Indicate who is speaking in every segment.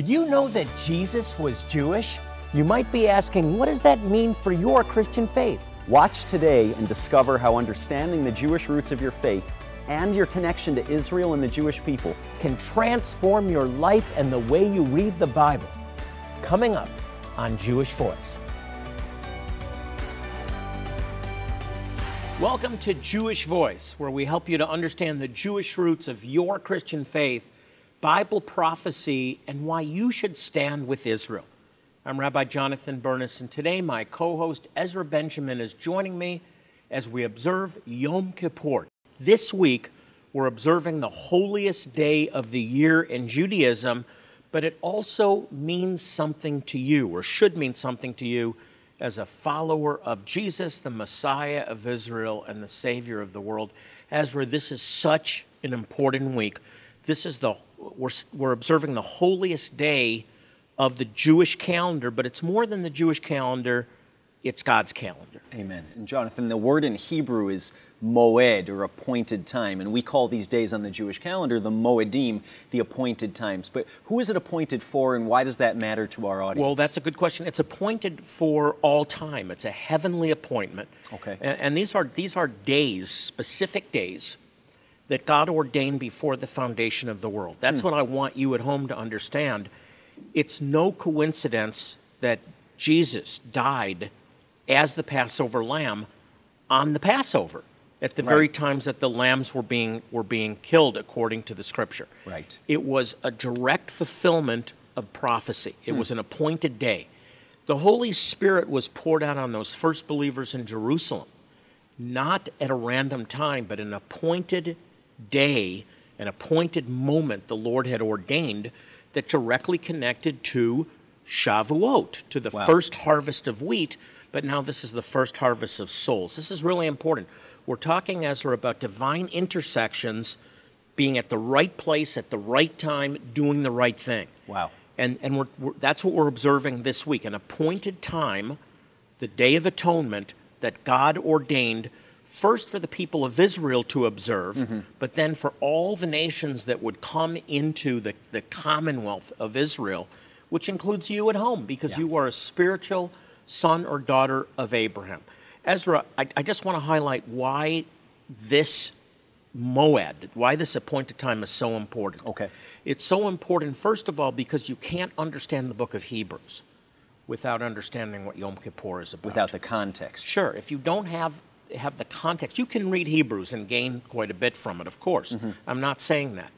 Speaker 1: Did you know that Jesus was Jewish? You might be asking, what does that mean for your Christian faith?
Speaker 2: Watch today and discover how understanding the Jewish roots of your faith and your connection to Israel and the Jewish people
Speaker 1: Can transform your life and the way you read the Bible. Coming up on Jewish Voice. Welcome to Jewish Voice, where we help you to understand the Jewish roots of your Christian faith, Bible prophecy, and why you should stand with Israel. I'm Rabbi Jonathan Bernis, and today my co host Ezra Benjamin is joining me as we observe Yom Kippur. This week, we're observing the holiest day of the year in Judaism, but it also means something to you, or should mean something to you, as a follower of Jesus, the Messiah of Israel and the Savior of the world. Ezra, this is such an important week. This is the, we're, we're observing the holiest day of the Jewish calendar, but it's more than the Jewish calendar, it's God's calendar.
Speaker 2: Amen. And Jonathan, the word in Hebrew is moed, or appointed time, and we call these days on the Jewish calendar the moedim, the appointed times. But who is it appointed for, and why does that matter to our audience?
Speaker 1: Well, that's a good question. It's appointed for all time. It's a heavenly appointment.
Speaker 2: Okay.
Speaker 1: And, and these are these are days, specific days, that God ordained before the foundation of the world. That's hmm. what I want you at home to understand. It's no coincidence that Jesus died as the Passover lamb on the Passover at the very times that the lambs were being were being killed according to the scripture.
Speaker 2: Right.
Speaker 1: It was a direct fulfillment of prophecy. It hmm. was an appointed day. The Holy Spirit was poured out on those first believers in Jerusalem, not at a random time, but an appointed day, an appointed moment the Lord had ordained that directly connected to Shavuot, to the
Speaker 2: Wow.
Speaker 1: first harvest of wheat, but now this is the first harvest of souls. This is really important. We're talking, Ezra, about divine intersections being at the right place at the right time, doing the right thing.
Speaker 2: Wow.
Speaker 1: And, and we're, we're, that's what we're observing this week an appointed time, the Day of Atonement, that God ordained first for the people of Israel to observe, mm-hmm. but then for all the nations that would come into the, the commonwealth of Israel, which includes you at home, because
Speaker 2: Yeah.
Speaker 1: you are a spiritual son or daughter of Abraham. Ezra, I, I just want to highlight why this moed, why this appointed time is so important.
Speaker 2: Okay.
Speaker 1: It's so important, first of all, because you can't understand the book of Hebrews without understanding what Yom Kippur is about.
Speaker 2: Without the context.
Speaker 1: Sure, if you don't have have the context, you can read Hebrews and gain quite a bit from it, of course.
Speaker 2: Mm-hmm.
Speaker 1: I'm not saying that.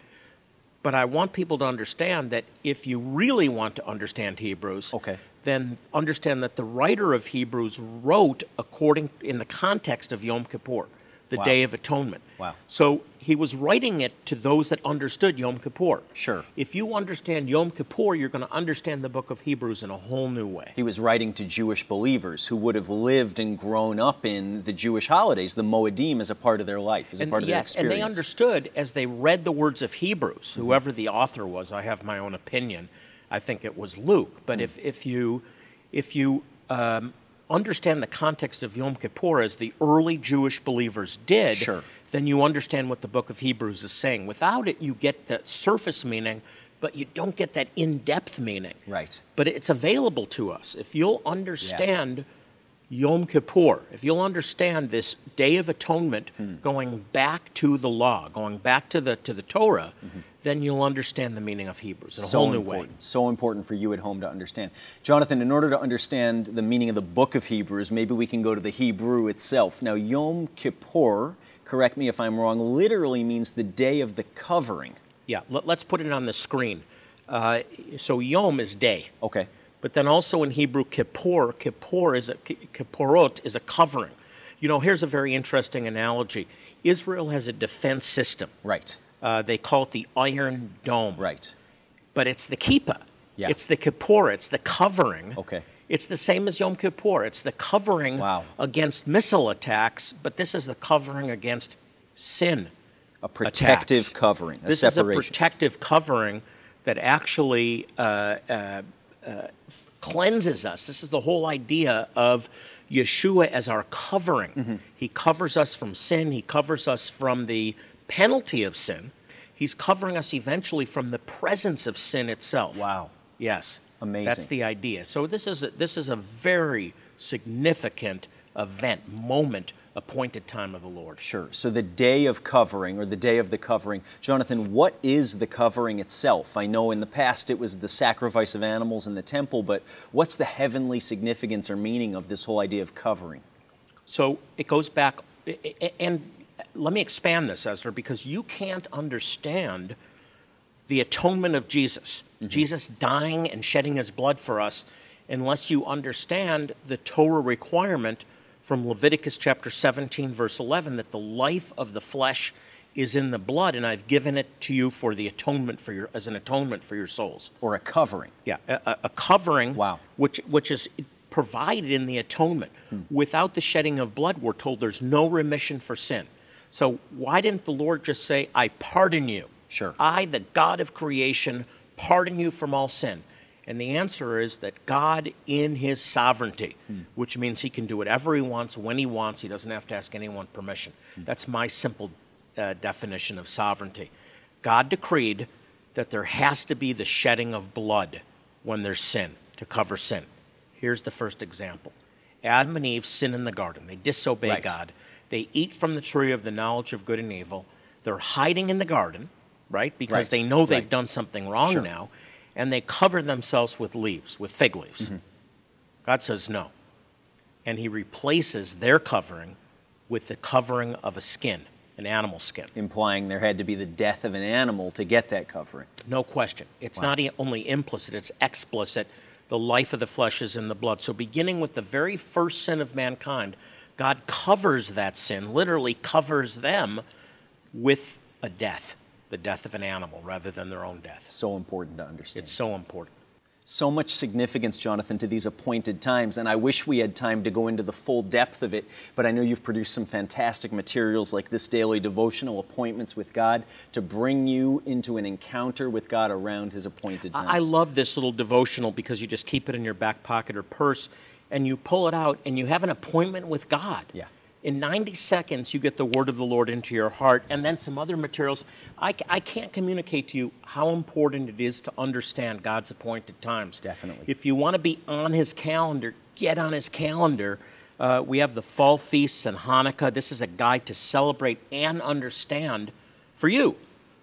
Speaker 1: But I want people to understand that if you really want to understand Hebrews,
Speaker 2: Okay.
Speaker 1: then understand that the writer of Hebrews wrote according in the context of Yom Kippur, the
Speaker 2: Wow.
Speaker 1: Day of Atonement.
Speaker 2: Wow.
Speaker 1: So he was writing it to those that understood Yom Kippur.
Speaker 2: Sure.
Speaker 1: If you understand Yom Kippur, you're going to understand the book of Hebrews in a whole new way.
Speaker 2: He was writing to Jewish believers who would have lived and grown up in the Jewish holidays, the Moedim, as a part of their life, as a
Speaker 1: And
Speaker 2: part of
Speaker 1: yes,
Speaker 2: their experience.
Speaker 1: and they understood as they read the words of Hebrews,
Speaker 2: Mm-hmm.
Speaker 1: whoever the author was. I have my own opinion. I think it was Luke. But
Speaker 2: Mm.
Speaker 1: if, if you if you um, understand the context of Yom Kippur as the early Jewish believers did,
Speaker 2: Sure.
Speaker 1: then you understand what the book of Hebrews is saying. Without it, you get the surface meaning, but you don't get that in-depth meaning.
Speaker 2: Right.
Speaker 1: But it's available to us. If you'll understand Yom Kippur, if you'll understand this Day of Atonement
Speaker 2: Hmm.
Speaker 1: going back to the law, going back to the to the Torah,
Speaker 2: Mm-hmm.
Speaker 1: Then you'll understand the meaning of Hebrews in a
Speaker 2: so
Speaker 1: whole new
Speaker 2: important.
Speaker 1: way.
Speaker 2: So important for you at home to understand. Jonathan, in order to understand the meaning of the book of Hebrews, maybe we can go to the Hebrew itself. Now, Yom Kippur, correct me if I'm wrong, literally means the day of the covering.
Speaker 1: Yeah, let, us put it on the screen. Uh, so Yom is day,
Speaker 2: Okay.
Speaker 1: but then also in Hebrew, Kippur, Kippur is a Kippurot is a covering. You know, here's a very interesting analogy. Israel has a defense system.
Speaker 2: Right.
Speaker 1: Uh, they call it the Iron Dome.
Speaker 2: Right.
Speaker 1: but it's the kippah.
Speaker 2: Yeah.
Speaker 1: It's the kippur. It's the covering.
Speaker 2: Okay.
Speaker 1: It's the same as Yom Kippur. It's the covering
Speaker 2: Wow.
Speaker 1: against missile attacks, but this is the covering against sin.
Speaker 2: A protective
Speaker 1: attacks.
Speaker 2: covering, a
Speaker 1: this
Speaker 2: separation.
Speaker 1: is a protective covering that actually uh, uh, uh, cleanses us. This is the whole idea of Yeshua as our covering.
Speaker 2: Mm-hmm.
Speaker 1: He covers us from sin. He covers us from the penalty of sin. He's covering us eventually from the presence of sin itself.
Speaker 2: Wow.
Speaker 1: Yes.
Speaker 2: Amazing.
Speaker 1: That's the idea. So this is a, this is a very significant event, moment, appointed time of the Lord.
Speaker 2: Sure. So the day of covering, or the day of the covering, Jonathan, what is the covering itself? I know in the past it was the sacrifice of animals in the temple, but what's the heavenly significance or meaning of this whole idea of covering?
Speaker 1: So it goes back, and let me expand this, Ezra, because you can't understand the atonement of Jesus, mm-hmm. Jesus dying and shedding his blood for us, unless you understand the Torah requirement from Leviticus chapter 17, verse 11, that the life of the flesh is in the blood, and I've given it to you for the atonement for your as an atonement for your souls,
Speaker 2: or a covering.
Speaker 1: Yeah, a, a covering.
Speaker 2: Wow.
Speaker 1: Which which is provided in the atonement. Hmm. Without the shedding of blood, we're told there's no remission for sin. So why didn't the Lord just say, "I pardon you"?
Speaker 2: Sure.
Speaker 1: I, the God of creation, pardon you from all sin. And the answer is that God, in His sovereignty, hmm. which means He can do whatever He wants, when He wants, He doesn't have to ask anyone permission. Hmm. That's my simple uh, definition of sovereignty. God decreed that there has to be the shedding of blood when there's sin to cover sin. Here's the first example Adam and Eve sin in the garden, they disobey right. God, they eat from the tree of the knowledge of good and evil, they're hiding in the garden, right? Because right. they know they've right. done something wrong sure. now and they cover themselves with leaves, with fig leaves. Mm-hmm. God says no. And he replaces their covering with the covering of a skin, an animal skin.
Speaker 2: Implying there had to be the death of an animal to get that covering.
Speaker 1: No question. It's wow. not only implicit, it's explicit. The life of the flesh is in the blood. So, beginning with the very first sin of mankind, God covers that sin, literally covers them with a death the death of an animal rather than their own death.
Speaker 2: So important to understand.
Speaker 1: It's so important.
Speaker 2: So much significance, Jonathan, to these appointed times, and I wish we had time to go into the full depth of it, but I know you've produced some fantastic materials like this daily devotional appointments with God to bring you into an encounter with God around His appointed times.
Speaker 1: I love this little devotional because you just keep it in your back pocket or purse and you pull it out and you have an appointment with God.
Speaker 2: Yeah.
Speaker 1: In 90 seconds, you get the word of the Lord into your heart, and then some other materials. I, I can't communicate to you how important it is to understand God's appointed times.
Speaker 2: Definitely.
Speaker 1: If you want to be on His calendar, get on His calendar. Uh, we have the fall feasts and Hanukkah. This is a guide to celebrate and understand for you,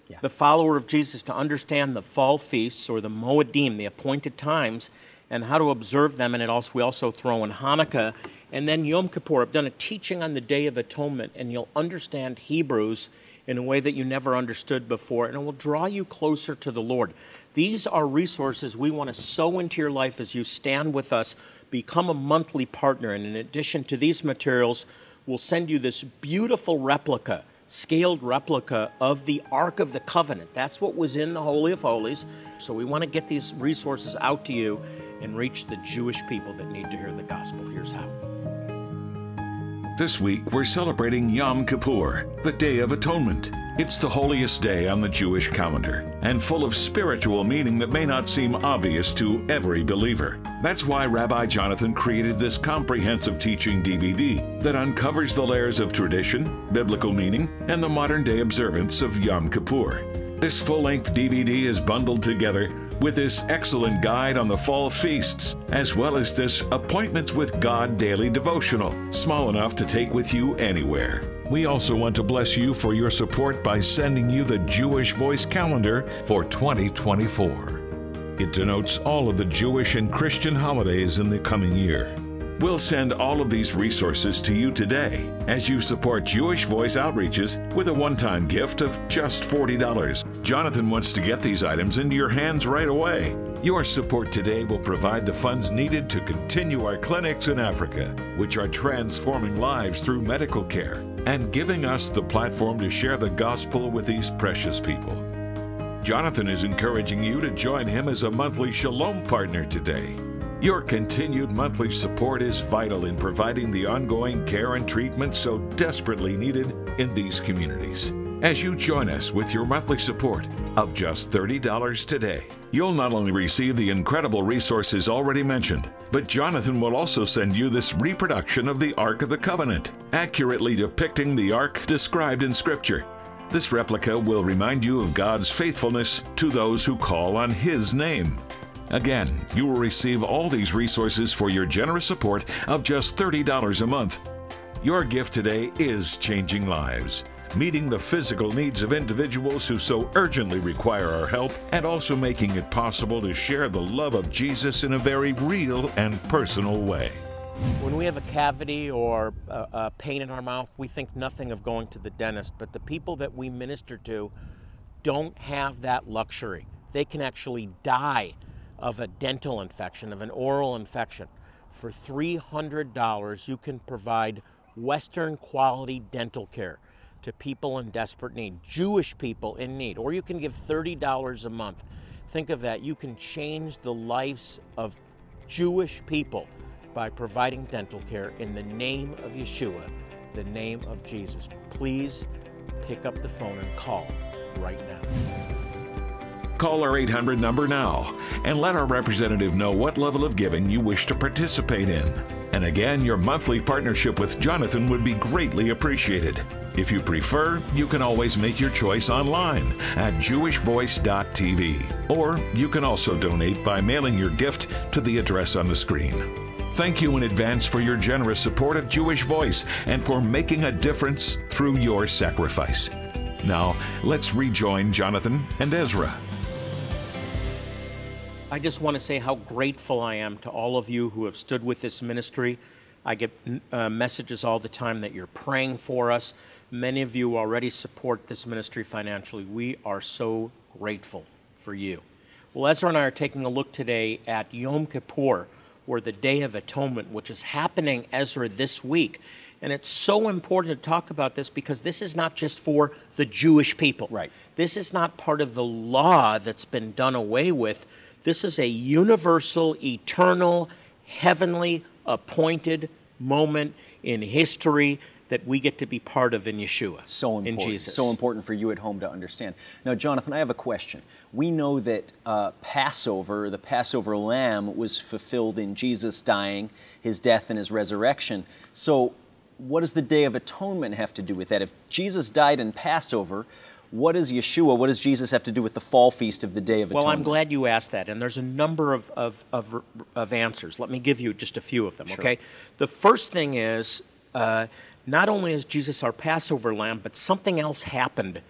Speaker 1: yeah. the follower of Jesus, to understand the fall feasts or the Moedim, the appointed times, and how to observe them. And it also we also throw in Hanukkah and then Yom Kippur. I've done a teaching on the Day of Atonement, and you'll understand Hebrews in a way that you never understood before, and it will draw you closer to the Lord. These are resources we want to sow into your life as you stand with us. Become a monthly partner, and in addition to these materials, we'll send you this beautiful replica, scaled replica of the Ark of the Covenant. That's what was in the Holy of Holies. So we want to get these resources out to you and reach the Jewish people that need to hear the gospel. Here's how.
Speaker 3: This week, we're celebrating Yom Kippur, the Day of Atonement. It's the holiest day on the Jewish calendar and full of spiritual meaning that may not seem obvious to every believer. That's why Rabbi Jonathan created this comprehensive teaching DVD that uncovers the layers of tradition, biblical meaning, and the modern day observance of Yom Kippur. This full length DVD is bundled together with this excellent guide on the fall feasts, as well as this Appointments with God daily devotional, small enough to take with you anywhere. We also want to bless you for your support by sending you the Jewish Voice Calendar for 2024. It denotes all of the Jewish and Christian holidays in the coming year. We'll send all of these resources to you today as you support Jewish Voice Outreaches with a one time gift of just $40. Jonathan wants to get these items into your hands right away. Your support today will provide the funds needed to continue our clinics in Africa, which are transforming lives through medical care and giving us the platform to share the gospel with these precious people. Jonathan is encouraging you to join him as a monthly Shalom partner today. Your continued monthly support is vital in providing the ongoing care and treatment so desperately needed in these communities. As you join us with your monthly support of just $30 today, you'll not only receive the incredible resources already mentioned, but Jonathan will also send you this reproduction of the Ark of the Covenant, accurately depicting the Ark described in Scripture. This replica will remind you of God's faithfulness to those who call on His name. Again, you will receive all these resources for your generous support of just $30 a month. Your gift today is changing lives, meeting the physical needs of individuals who so urgently require our help, and also making it possible to share the love of Jesus in a very real and personal way.
Speaker 1: When we have a cavity or a, a pain in our mouth, we think nothing of going to the dentist, but the people that we minister to don't have that luxury. They can actually die of a dental infection, of an oral infection. For $300, you can provide Western quality dental care to people in desperate need, Jewish people in need, or you can give $30 a month. Think of that. You can change the lives of Jewish people by providing dental care in the name of Yeshua, the name of Jesus. Please pick up the phone and call right now.
Speaker 3: Call our 800 number now and let our representative know what level of giving you wish to participate in. And again, your monthly partnership with Jonathan would be greatly appreciated. If you prefer, you can always make your choice online at jewishvoice.tv. Or you can also donate by mailing your gift to the address on the screen. Thank you in advance for your generous support of Jewish Voice and for making a difference through your sacrifice. Now, let's rejoin Jonathan and Ezra.
Speaker 1: I just want to say how grateful I am to all of you who have stood with this ministry. I get uh, messages all the time that you're praying for us. Many of you already support this ministry financially. We are so grateful for you. Well, Ezra and I are taking a look today at Yom Kippur, or the Day of Atonement, which is happening, Ezra, this week. And it's so important to talk about this because this is not just for the Jewish people.
Speaker 2: Right.
Speaker 1: This is not part of the law that's been done away with. This is a universal, eternal, heavenly appointed moment in history that we get to be part of in Yeshua.
Speaker 2: So important.
Speaker 1: In Jesus.
Speaker 2: So important for you at home to understand. Now, Jonathan, I have a question. We know that uh, Passover, the Passover lamb, was fulfilled in Jesus dying, his death, and his resurrection. So, what does the Day of Atonement have to do with that? If Jesus died in Passover, what does Yeshua, what does Jesus have to do with the fall feast of the Day of Atonement?
Speaker 1: Well, I'm glad you asked that, and there's a number of, of, of, of answers. Let me give you just a few of them,
Speaker 2: Sure.
Speaker 1: okay? The first thing is uh, not only is Jesus our Passover lamb, but something else happened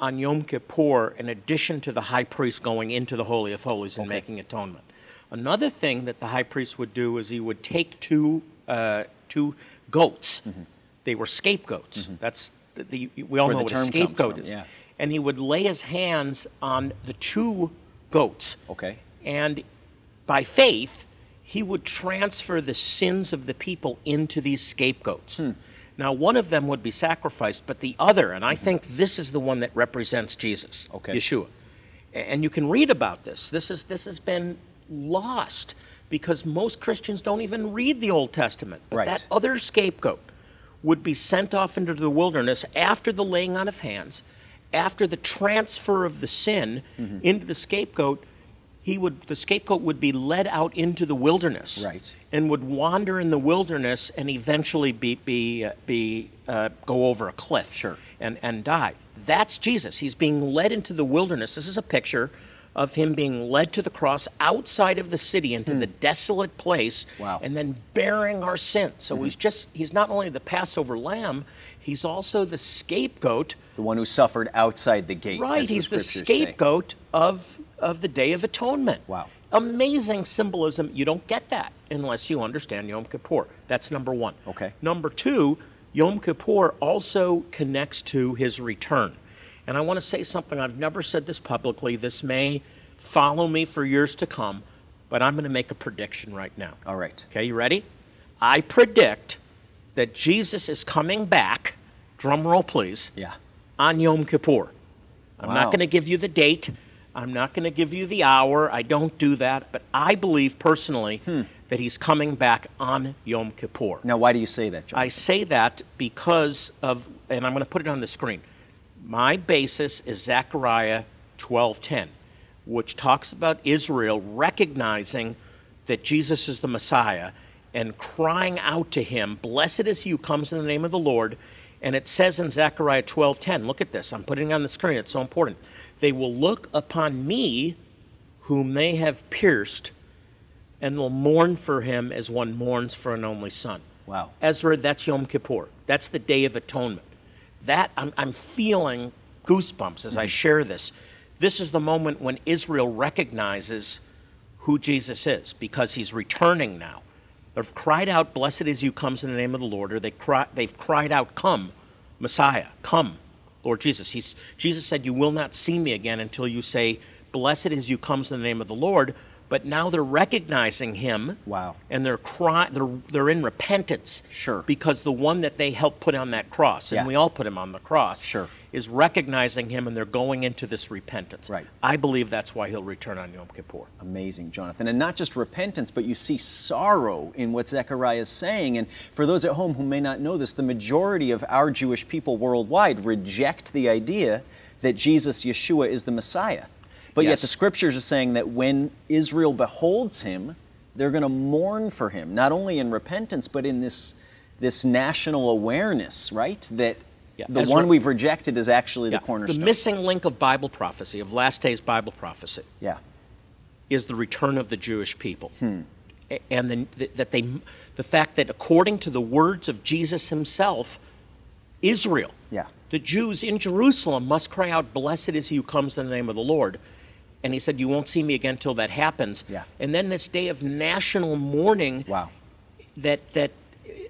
Speaker 1: on Yom Kippur in addition to the high priest going into the Holy of Holies and making atonement. Another thing that the high priest would do is he would take two, uh, two goats. They were scapegoats. That's the, the, we all
Speaker 2: where
Speaker 1: know
Speaker 2: the
Speaker 1: what a scapegoat is.
Speaker 2: yeah.
Speaker 1: And he would lay his hands on the two goats.
Speaker 2: Okay.
Speaker 1: And by faith, he would transfer the sins of the people into these scapegoats.
Speaker 2: Hmm.
Speaker 1: Now, one of them would be sacrificed, but the other, and I think this is the one that represents Jesus,
Speaker 2: Mm-hmm. Okay.
Speaker 1: Yeshua. And you can read about this. This is this has been lost because most Christians don't even read the Old Testament. But
Speaker 2: Right.
Speaker 1: that other scapegoat would be sent off into the wilderness after the laying on of hands, after the transfer of the sin
Speaker 2: Mm-hmm.
Speaker 1: into the scapegoat. He would the scapegoat would be led out into the wilderness,
Speaker 2: Right.
Speaker 1: and would wander in the wilderness and eventually be be uh, be uh, go over a cliff,
Speaker 2: Sure.
Speaker 1: and and die. That's Jesus. He's being led into the wilderness. This is a picture of him being led to the cross outside of the city into the desolate place.
Speaker 2: Wow. Mm-hmm.
Speaker 1: and then bearing our sins. So he's just he's not only the Passover lamb, he's also the scapegoat.
Speaker 2: The one who suffered outside the gate.
Speaker 1: Right,
Speaker 2: as the
Speaker 1: he's the
Speaker 2: scriptures say.
Speaker 1: scapegoat of of the Day of Atonement.
Speaker 2: Wow.
Speaker 1: Amazing symbolism. You don't get that unless you understand Yom Kippur. That's number one.
Speaker 2: Okay.
Speaker 1: Number two, Yom Kippur also connects to his return. And I want to say something, I've never said this publicly. This may follow me for years to come, but I'm going to make a prediction right now.
Speaker 2: All right.
Speaker 1: Okay, you ready? I predict that Jesus is coming back, drum roll please,
Speaker 2: Yeah.
Speaker 1: on Yom Kippur. I'm
Speaker 2: Wow.
Speaker 1: not going to give you the date. I'm not going to give you the hour. I don't do that. But I believe personally
Speaker 2: Hmm.
Speaker 1: that he's coming back on Yom Kippur.
Speaker 2: Now, why do you say that, John?
Speaker 1: I say that because of, and I'm going to put it on the screen. My basis is Zechariah 12:10, which talks about Israel recognizing that Jesus is the Messiah and crying out to him, "Blessed is he who comes in the name of the Lord." And it says in Zechariah 12:10, look at this. I'm putting it on the screen. It's so important. They will look upon me whom they have pierced, and will mourn for him as one mourns for an only son.
Speaker 2: Wow.
Speaker 1: Ezra, that's Yom Kippur. That's the Day of Atonement. That I'm, I'm feeling goosebumps as I mm-hmm. share this. This is the moment when Israel recognizes who Jesus is because he's returning now. They've cried out, Blessed is you, comes in the name of the Lord, or they cry, they've cried out, Come, Messiah, come, Lord Jesus. He's, Jesus said, You will not see me again until you say, Blessed is you, comes in the name of the Lord. But now they're recognizing him.
Speaker 2: Wow.
Speaker 1: And they're cry, they're they're in repentance.
Speaker 2: Sure.
Speaker 1: Because the one that they helped put on that cross, and
Speaker 2: Yeah.
Speaker 1: we all put him on the cross,
Speaker 2: Sure.
Speaker 1: is recognizing him and they're going into this repentance.
Speaker 2: Right.
Speaker 1: I believe that's why he'll return on Yom Kippur.
Speaker 2: Amazing, Jonathan. And not just repentance, but you see sorrow in what Zechariah is saying. And for those at home who may not know this, the majority of our Jewish people worldwide reject the idea that Jesus, Yeshua, is the Messiah. But yet the scriptures are saying that when Israel beholds him, they're going to mourn for him, not only in repentance, but in this, this national awareness, right? That
Speaker 1: Yeah,
Speaker 2: the one we've rejected is actually
Speaker 1: Yeah.
Speaker 2: the cornerstone.
Speaker 1: The missing link of Bible prophecy, of last days Bible prophecy,
Speaker 2: yeah.
Speaker 1: is the return of the Jewish people.
Speaker 2: Hmm.
Speaker 1: And the, that they, the fact that according to the words of Jesus himself, Israel,
Speaker 2: Yeah.
Speaker 1: the Jews in Jerusalem must cry out, Blessed is he who comes in the name of the Lord. And he said, You won't see me again till that happens.
Speaker 2: Yeah.
Speaker 1: And then this day of national mourning
Speaker 2: Wow.
Speaker 1: that that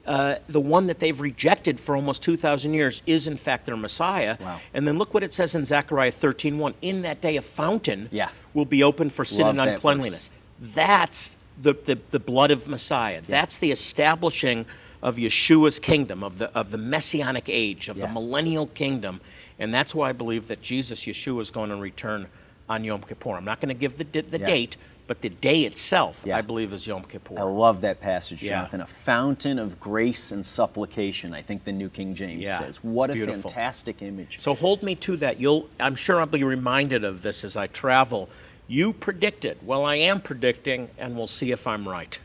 Speaker 1: uh, the one that they've rejected for almost 2,000 years is in fact their Messiah.
Speaker 2: Wow.
Speaker 1: And then look what it says in Zechariah 13:1. In that day, a fountain
Speaker 2: Yeah.
Speaker 1: will be open for sin
Speaker 2: Love
Speaker 1: and
Speaker 2: that
Speaker 1: uncleanliness. That's the, the, the blood of Messiah. That's the establishing of Yeshua's kingdom, of the, of the messianic age, of
Speaker 2: Yeah.
Speaker 1: the millennial kingdom. And that's why I believe that Jesus, Yeshua, is going to return on Yom Kippur. I'm not going to give the, the
Speaker 2: Yeah.
Speaker 1: date, but the day itself,
Speaker 2: Yeah.
Speaker 1: I believe, is Yom Kippur.
Speaker 2: I love that passage,
Speaker 1: Yeah.
Speaker 2: Jonathan. A fountain of grace and supplication, I think the New King James
Speaker 1: Yeah,
Speaker 2: says. What
Speaker 1: it's
Speaker 2: a
Speaker 1: beautiful.
Speaker 2: fantastic image.
Speaker 1: So hold me to that. You'll I'm sure I'll be reminded of this as I travel. You predicted. Well, I am predicting and we'll see if I'm right.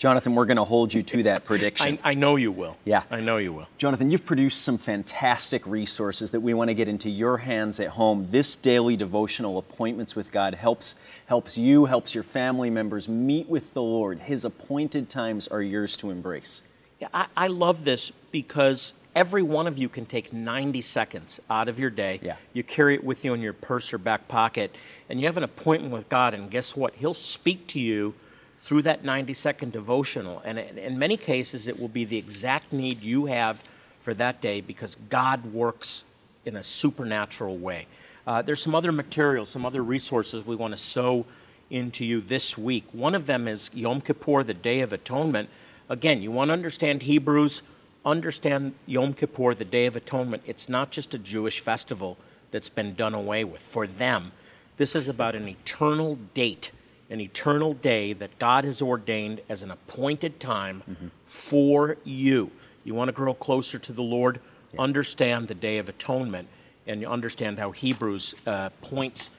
Speaker 2: Jonathan, we're going to hold you to that prediction.
Speaker 1: I, I know you will.
Speaker 2: Yeah.
Speaker 1: I know you will.
Speaker 2: Jonathan, you've produced some fantastic resources that we want to get into your hands at home. This daily devotional appointments with God helps helps you, helps your family members meet with the Lord. His appointed times are yours to embrace.
Speaker 1: Yeah, I, I love this because every one of you can take 90 seconds out of your day.
Speaker 2: Yeah.
Speaker 1: You carry it with you in your purse or back pocket, and you have an appointment with God, and guess what? He'll speak to you through that 90 second devotional. And in many cases, it will be the exact need you have for that day because God works in a supernatural way. Uh, there's some other materials, some other resources we want to sow into you this week. One of them is Yom Kippur, the Day of Atonement. Again, you want to understand Hebrews, understand Yom Kippur, the Day of Atonement. It's not just a Jewish festival that's been done away with. For them, this is about an eternal date, an eternal day that God has ordained as an appointed time for you. You want to grow closer to the Lord, understand the Day of Atonement, and you understand how Hebrews uh, points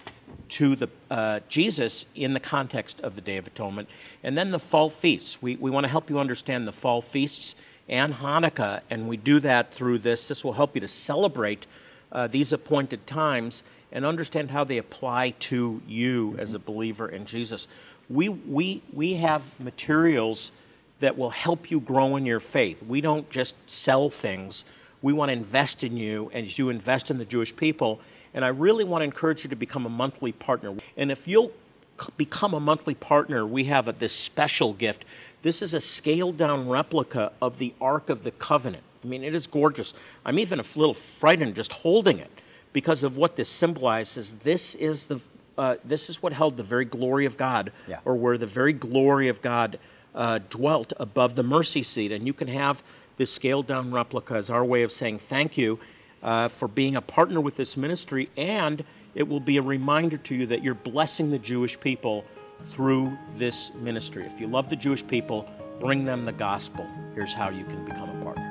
Speaker 1: to the uh, Jesus in the context of the Day of Atonement, and then the fall feasts. We, we want to help you understand the fall feasts and Hanukkah, and we do that through this. This will help you to celebrate uh, these appointed times and understand how they apply to you as a believer in Jesus. We, we, we have materials that will help you grow in your faith. We don't just sell things. We want to invest in you as you invest in the Jewish people. And I really want to encourage you to become a monthly partner. And if you'll become a monthly partner, we have a, this special gift. This is a scaled down replica of the Ark of the Covenant. I mean, it is gorgeous. I'm even a little frightened just holding it because of what this symbolizes. This is the uh, this is what held the very glory of God,
Speaker 2: Yeah.
Speaker 1: or where the very glory of God uh, dwelt above the mercy seat. And you can have this scaled down replica as our way of saying thank you uh, for being a partner with this ministry, and it will be a reminder to you that you're blessing the Jewish people through this ministry. If you love the Jewish people, bring them the gospel. Here's how you can become a partner.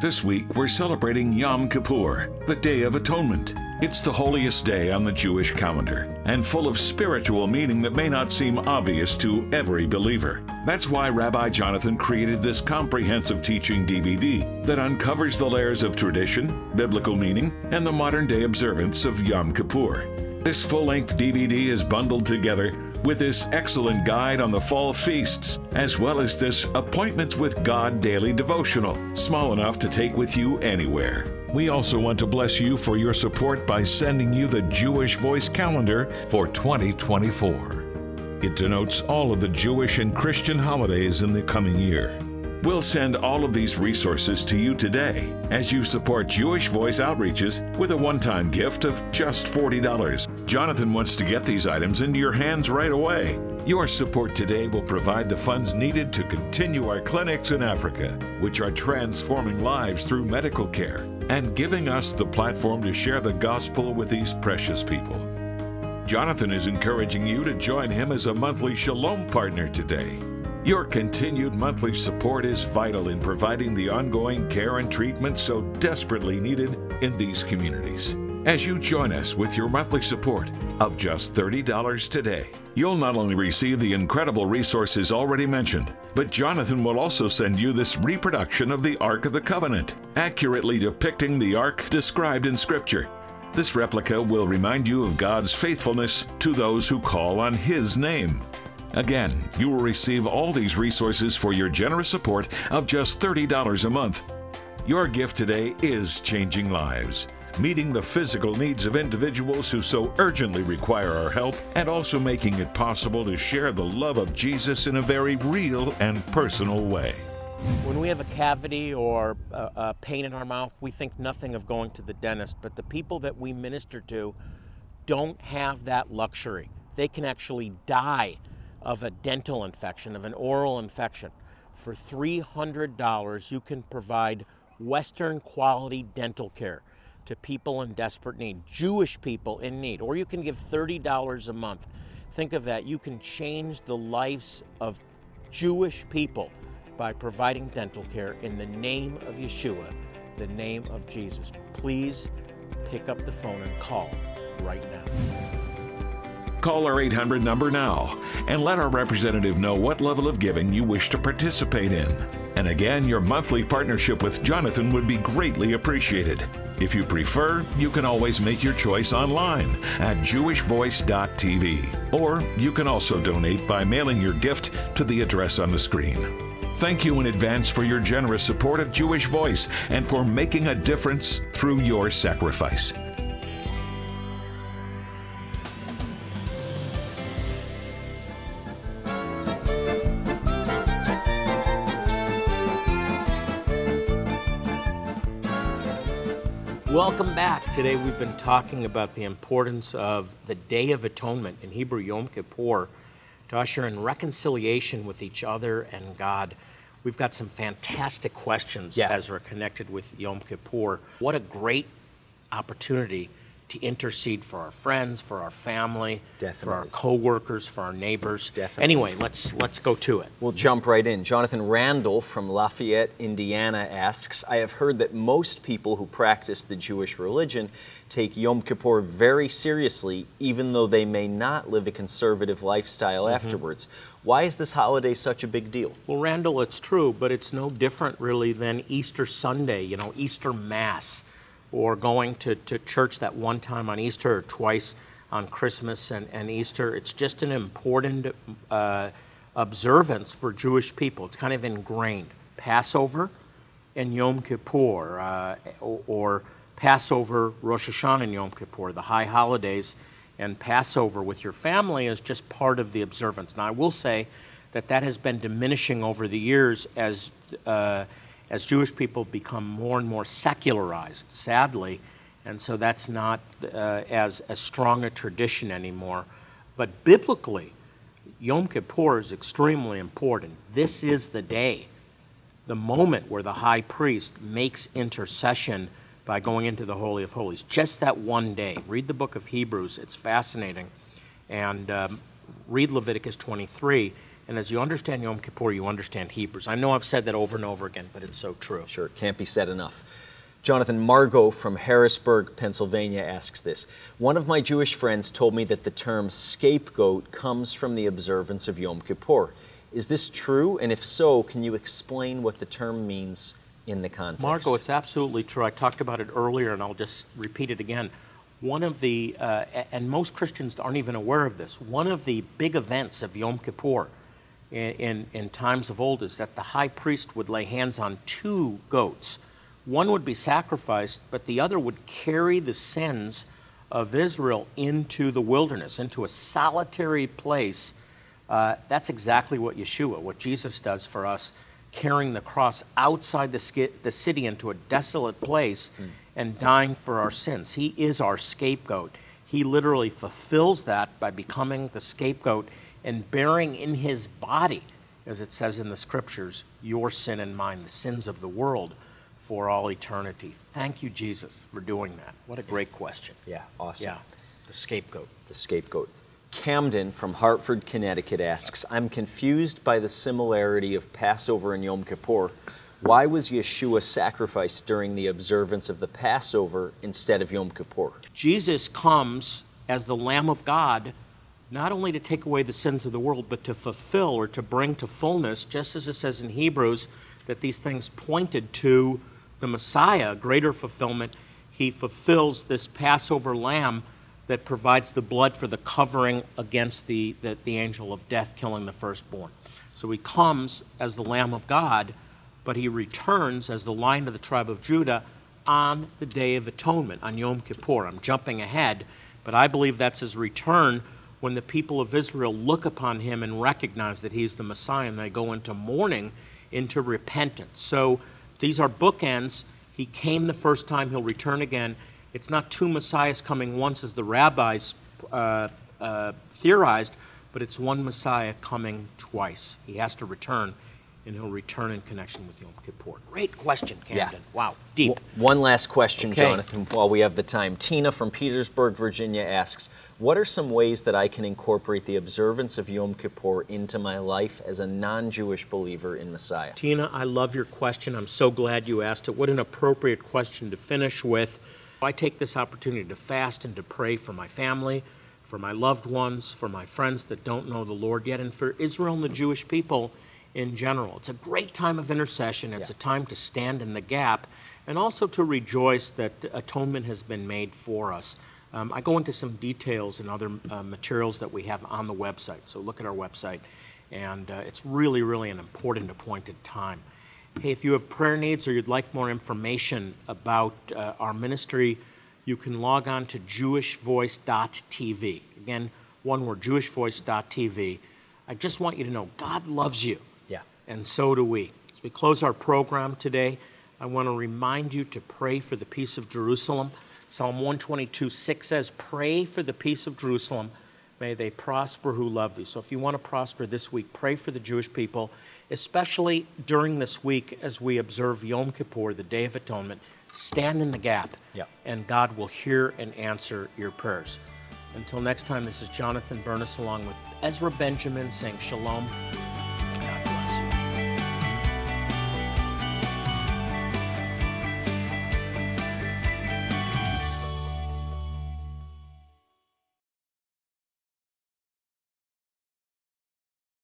Speaker 3: This week, we're celebrating Yom Kippur, the Day of Atonement. It's the holiest day on the Jewish calendar and full of spiritual meaning that may not seem obvious to every believer. That's why Rabbi Jonathan created this comprehensive teaching DVD that uncovers the layers of tradition, biblical meaning, and the modern day observance of Yom Kippur. This full length DVD is bundled together with this excellent guide on the fall feasts, as well as this Appointments with God daily devotional, small enough to take with you anywhere. We also want to bless you for your support by sending you the Jewish Voice calendar for 2024. It denotes all of the Jewish and Christian holidays in the coming year. We'll send all of these resources to you today as you support Jewish Voice Outreaches with a one time gift of just $40. Jonathan wants to get these items into your hands right away. Your support today will provide the funds needed to continue our clinics in Africa, which are transforming lives through medical care and giving us the platform to share the gospel with these precious people. Jonathan is encouraging you to join him as a monthly Shalom partner today. Your continued monthly support is vital in providing the ongoing care and treatment so desperately needed in these communities. As you join us with your monthly support of just $30 today, you'll not only receive the incredible resources already mentioned, but Jonathan will also send you this reproduction of the Ark of the Covenant, accurately depicting the Ark described in Scripture. This replica will remind you of God's faithfulness to those who call on His name. Again, you will receive all these resources for your generous support of just $30 a month. Your gift today is changing lives, meeting the physical needs of individuals who so urgently require our help, and also making it possible to share the love of Jesus in a very real and personal way.
Speaker 1: When we have a cavity or a, a pain in our mouth, we think nothing of going to the dentist, but the people that we minister to don't have that luxury. They can actually die of a dental infection, of an oral infection. For $300, you can provide Western quality dental care to people in desperate need, Jewish people in need, or you can give $30 a month. Think of that. You can change the lives of Jewish people by providing dental care in the name of Yeshua, the name of Jesus. Please pick up the phone and call right now.
Speaker 3: Call our 800 number now and let our representative know what level of giving you wish to participate in. And again, your monthly partnership with Jonathan would be greatly appreciated. If you prefer, you can always make your choice online at jewishvoice.tv. Or you can also donate by mailing your gift to the address on the screen. Thank you in advance for your generous support of Jewish Voice and for making a difference through your sacrifice.
Speaker 1: Welcome back. Today we've been talking about the importance of the Day of Atonement in Hebrew Yom Kippur to usher in reconciliation with each other and God. We've got some fantastic questions
Speaker 2: Yeah.
Speaker 1: as we're connected with Yom Kippur. What a great opportunity to intercede for our friends, for our family, for our
Speaker 2: Definitely.
Speaker 1: coworkers, for our neighbors.
Speaker 2: Definitely.
Speaker 1: Anyway, let's let's go to it.
Speaker 2: We'll jump right in. Jonathan Randall from Lafayette, Indiana asks I have heard that most people who practice the Jewish religion take Yom Kippur very seriously, even though they may not live a conservative lifestyle mm-hmm. afterwards. Why is this holiday such a big deal?
Speaker 1: Well, Randall, it's true, but it's no different really than Easter Sunday, you know, Easter Mass, or going to, to church that one time on Easter or twice on Christmas and, and Easter. It's just an important uh, observance for Jewish people. It's kind of ingrained. Passover and Yom Kippur, uh, or, or Passover, Rosh Hashanah, and Yom Kippur, the high holidays, and Passover with your family is just part of the observance. Now, I will say that that has been diminishing over the years as uh, as Jewish people have become more and more secularized, sadly, and so that's not uh, as as strong a tradition anymore. But biblically, Yom Kippur is extremely important. This is the day the moment where the high priest makes intercession by going into the Holy of Holies. Just that one day. Read the book of Hebrews, it's fascinating. And um, read Leviticus 23. And as you understand Yom Kippur, you understand Hebrews. I know I've said that over and over again, but it's so true.
Speaker 2: Sure, it can't be said enough. Jonathan Margot from Harrisburg, Pennsylvania asks this. One of my Jewish friends told me that the term scapegoat comes from the observance of Yom Kippur. Is this true? And if so, can you explain what the term means in the context?
Speaker 1: Margot, it's absolutely true. I talked about it earlier, and I'll just repeat it again. one of the, uh, and most Christians aren't even aware of this, one of the big events of Yom Kippur in, in, in, times of old is that the high priest would lay hands on two goats. One would be sacrificed, but the other would carry the sins of Israel into the wilderness, into a solitary place. Uh, that's exactly what Yeshua, what Jesus does for us, carrying the cross outside the, the city into a desolate place mm. and dying for our sins. He is our scapegoat. He literally fulfills that by becoming the scapegoat and bearing in his body, as it says in the scriptures, your sin and mine, the sins of the world for all eternity. Thank you, Jesus, for doing that. What a great question.
Speaker 2: Yeah, awesome.
Speaker 1: Yeah, the scapegoat.
Speaker 2: The scapegoat. Camden from Hartford, Connecticut asks I'm confused by the similarity of Passover and Yom Kippur. Why was Yeshua sacrificed during the observance of the Passover instead of Yom Kippur?
Speaker 1: Jesus comes as the Lamb of God not only to take away the sins of the world, but to fulfill or to bring to fullness, just as it says in Hebrews that these things pointed to the Messiah, greater fulfillment, he fulfills this Passover lamb that provides the blood for the covering against the, the, the, angel of death killing the firstborn. So he comes as the Lamb of God, but he returns as the Lion of the tribe of Judah on the Day of Atonement, on Yom Kippur. I'm jumping ahead, but I believe that's his return when the people of Israel look upon him and recognize that he's the Messiah and they go into mourning, into repentance. So these are bookends. He came the first time, he'll return again. It's not two messiahs coming once as the rabbis uh, uh, theorized, but it's one messiah coming twice. He has to return, and he'll return in connection with Yom Kippur. Great question, Camden. Yeah. Wow, deep.
Speaker 2: W- one last question, okay. Jonathan, while we have the time. Tina from Petersburg, Virginia asks what are some ways that I can incorporate the observance of Yom Kippur into my life as a non Jewish believer in Messiah?
Speaker 1: Tina, I love your question. I'm so glad you asked it. What an appropriate question to finish with. I take this opportunity to fast and to pray for my family, for my loved ones, for my friends that don't know the Lord yet, and for Israel and the Jewish people in general. It's a great time of intercession. It's yeah. a time to stand in the gap and also to rejoice that atonement has been made for us. Um, I go into some details and other uh, materials that we have on the website, so look at our website. And uh, it's really, really an important appointed time. Hey, if you have prayer needs or you'd like more information about uh, our ministry, you can log on to jewishvoice.tv. Again, one word, jewishvoice.tv. I just want you to know God loves you. And so do we. As we close our program today, I want to remind you to pray for the peace of Jerusalem. Psalm 122 6 says, Pray for the peace of Jerusalem. May they prosper who love thee. So if you want to prosper this week, pray for the Jewish people, especially during this week as we observe Yom Kippur, the Day of Atonement. Stand in the gap,
Speaker 2: yep.
Speaker 1: and God will hear and answer your prayers. Until next time, this is Jonathan Bernis along with Ezra Benjamin saying shalom